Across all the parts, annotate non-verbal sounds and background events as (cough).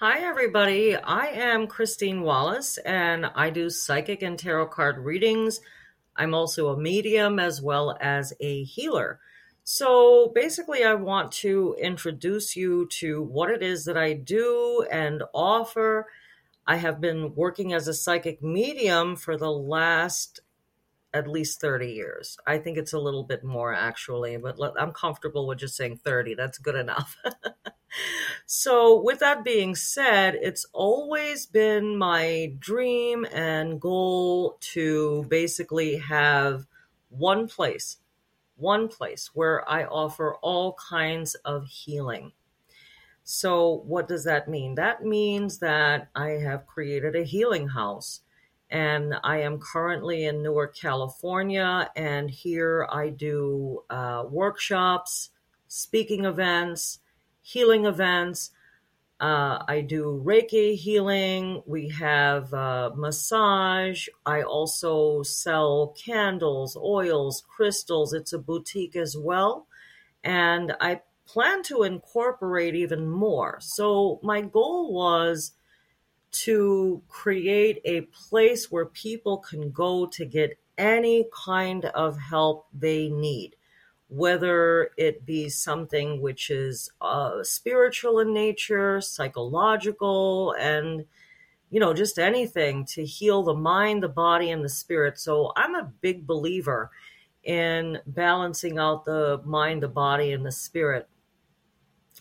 Hi, everybody. I am Christine Wallace, and I do psychic and tarot card readings. I'm also a medium as well as a healer. So, basically, I want to introduce you to what it is that I do and offer. I have been working as a psychic medium for the last at least 30 years. I think it's a little bit more actually, but I'm comfortable with just saying 30. That's good enough. (laughs) so, with that being said, it's always been my dream and goal to basically have one place, one place where I offer all kinds of healing. So, what does that mean? That means that I have created a healing house and I am currently in Newark, California. And here I do uh, workshops, speaking events, healing events. Uh, I do Reiki healing. We have uh, massage. I also sell candles, oils, crystals. It's a boutique as well. And I plan to incorporate even more. So, my goal was to create a place where people can go to get any kind of help they need, whether it be something which is uh, spiritual in nature, psychological, and you know, just anything to heal the mind, the body, and the spirit. So I'm a big believer in balancing out the mind, the body, and the spirit.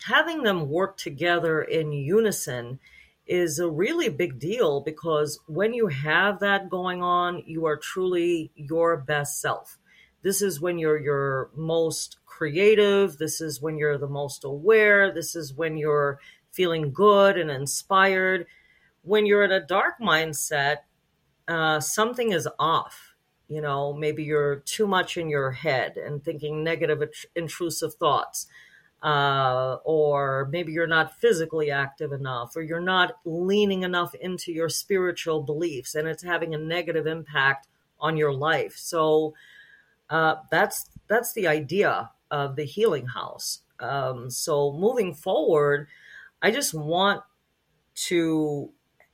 Having them work together in unison is a really big deal because when you have that going on, you are truly your best self. This is when you're your most creative. This is when you're the most aware. This is when you're feeling good and inspired. When you're in a dark mindset, uh, something is off. You know, maybe you're too much in your head and thinking negative, intrusive thoughts uh, or maybe you're not physically active enough, or you're not leaning enough into your spiritual beliefs, and it's having a negative impact on your life. So uh, that's that's the idea of the healing house. Um, so moving forward, I just want to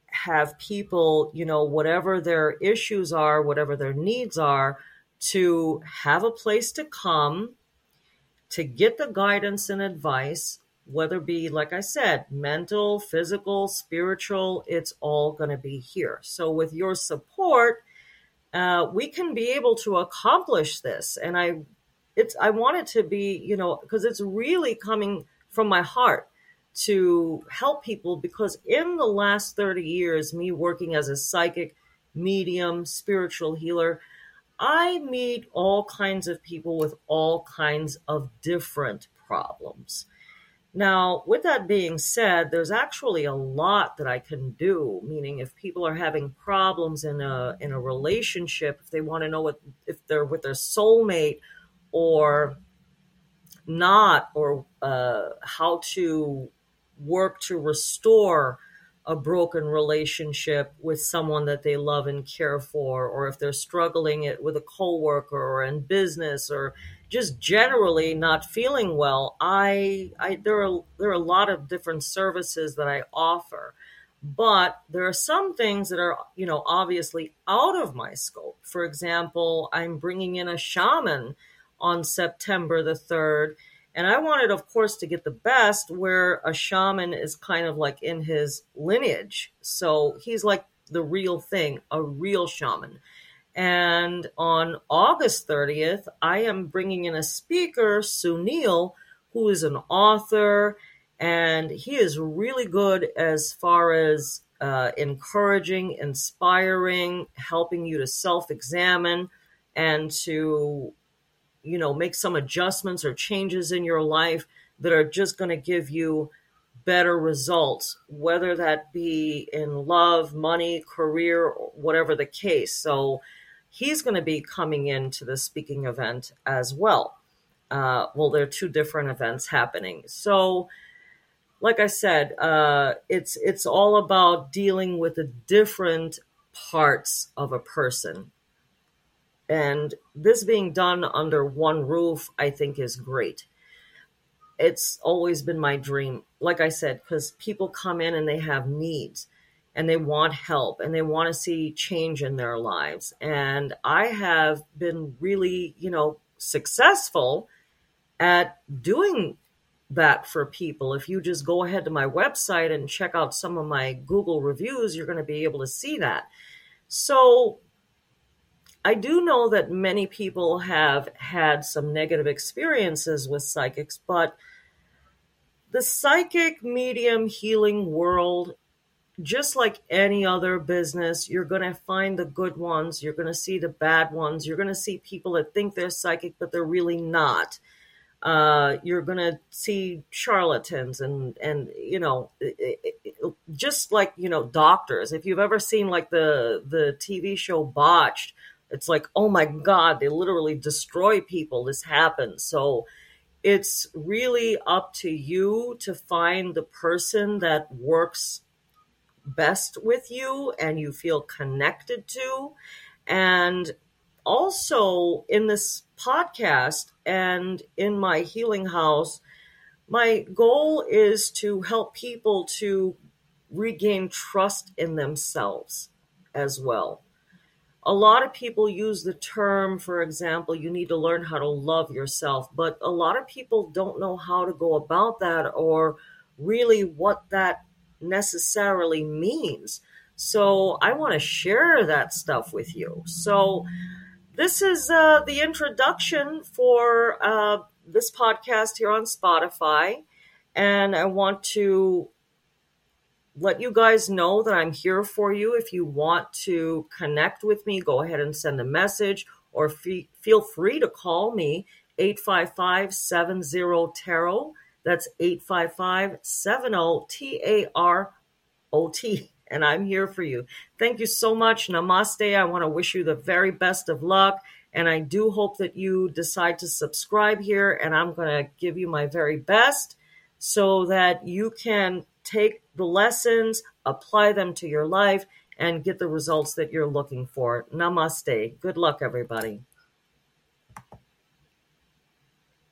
have people, you know, whatever their issues are, whatever their needs are, to have a place to come to get the guidance and advice, whether it be, like I said, mental, physical, spiritual, it's all going to be here. So, with your support, uh, we can be able to accomplish this. And I, it's, I want it to be, you know, because it's really coming from my heart to help people because in the last 30 years, me working as a psychic, medium, spiritual healer, I meet all kinds of people with all kinds of different problems. Now, with that being said, there's actually a lot that I can do. Meaning, if people are having problems in a in a relationship, if they want to know what if they're with their soulmate or not, or uh, how to work to restore a broken relationship with someone that they love and care for, or if they're struggling it with a coworker or in business, or just generally not feeling well, I, I there are there are a lot of different services that I offer, but there are some things that are you know obviously out of my scope. For example, I'm bringing in a shaman on September the third and I wanted, of course, to get the best where a shaman is kind of like in his lineage. So he's like the real thing, a real shaman. And on August 30th, I am bringing in a speaker, Sunil, who is an author, and he is really good as far as uh, encouraging, inspiring, helping you to self examine and to you know, make some adjustments or changes in your life that are just going to give you better results, whether that be in love, money, career, whatever the case. So he's going to be coming into the speaking event as well. Uh, well, there are two different events happening. So, like I said, uh, it's it's all about dealing with the different parts of a person and this being done under one roof, I think, is great. it's always been my dream. Like I said, because people come in and they have needs and they want help and they want to see change in their lives. And I have been really, you know, successful at doing that for people. If you just go ahead to my website and check out some of my Google reviews, you're going to be able to see that. So I do know that many people have had some negative experiences with psychics, but the psychic medium healing world, just like any other business, you're going to find the good ones, you're going to see the bad ones, you're going to see people that think they're psychic, but they're really not. Uh, you're going to see charlatans and and you know it, it, just like you know doctors if you've ever seen like the the tv show botched it's like, oh my God, they literally destroy people. This happens. So it's really up to you to find the person that works best with you and you feel connected to. And also in this podcast and in my healing house, my goal is to help people to regain trust in themselves as well a lot of people use the term, for example, you need to learn how to love yourself, but a lot of people don't know how to go about that or really what that necessarily means. So I want to share that stuff with you. So this is uh, the introduction for uh, this podcast here on Spotify. And I want to let you guys know that I'm here for you. If you want to connect with me, go ahead and send a message or feel free to call me 855 70 Tarot. That's 855 70 T A R O T. And I'm here for you. Thank you so much. Namaste. I want to wish you the very best of luck. And I do hope that you decide to subscribe here. And I'm going to give you my very best so that you can take the lessons, apply them to your life, and get the results that you're looking for. Namaste. Good luck, everybody.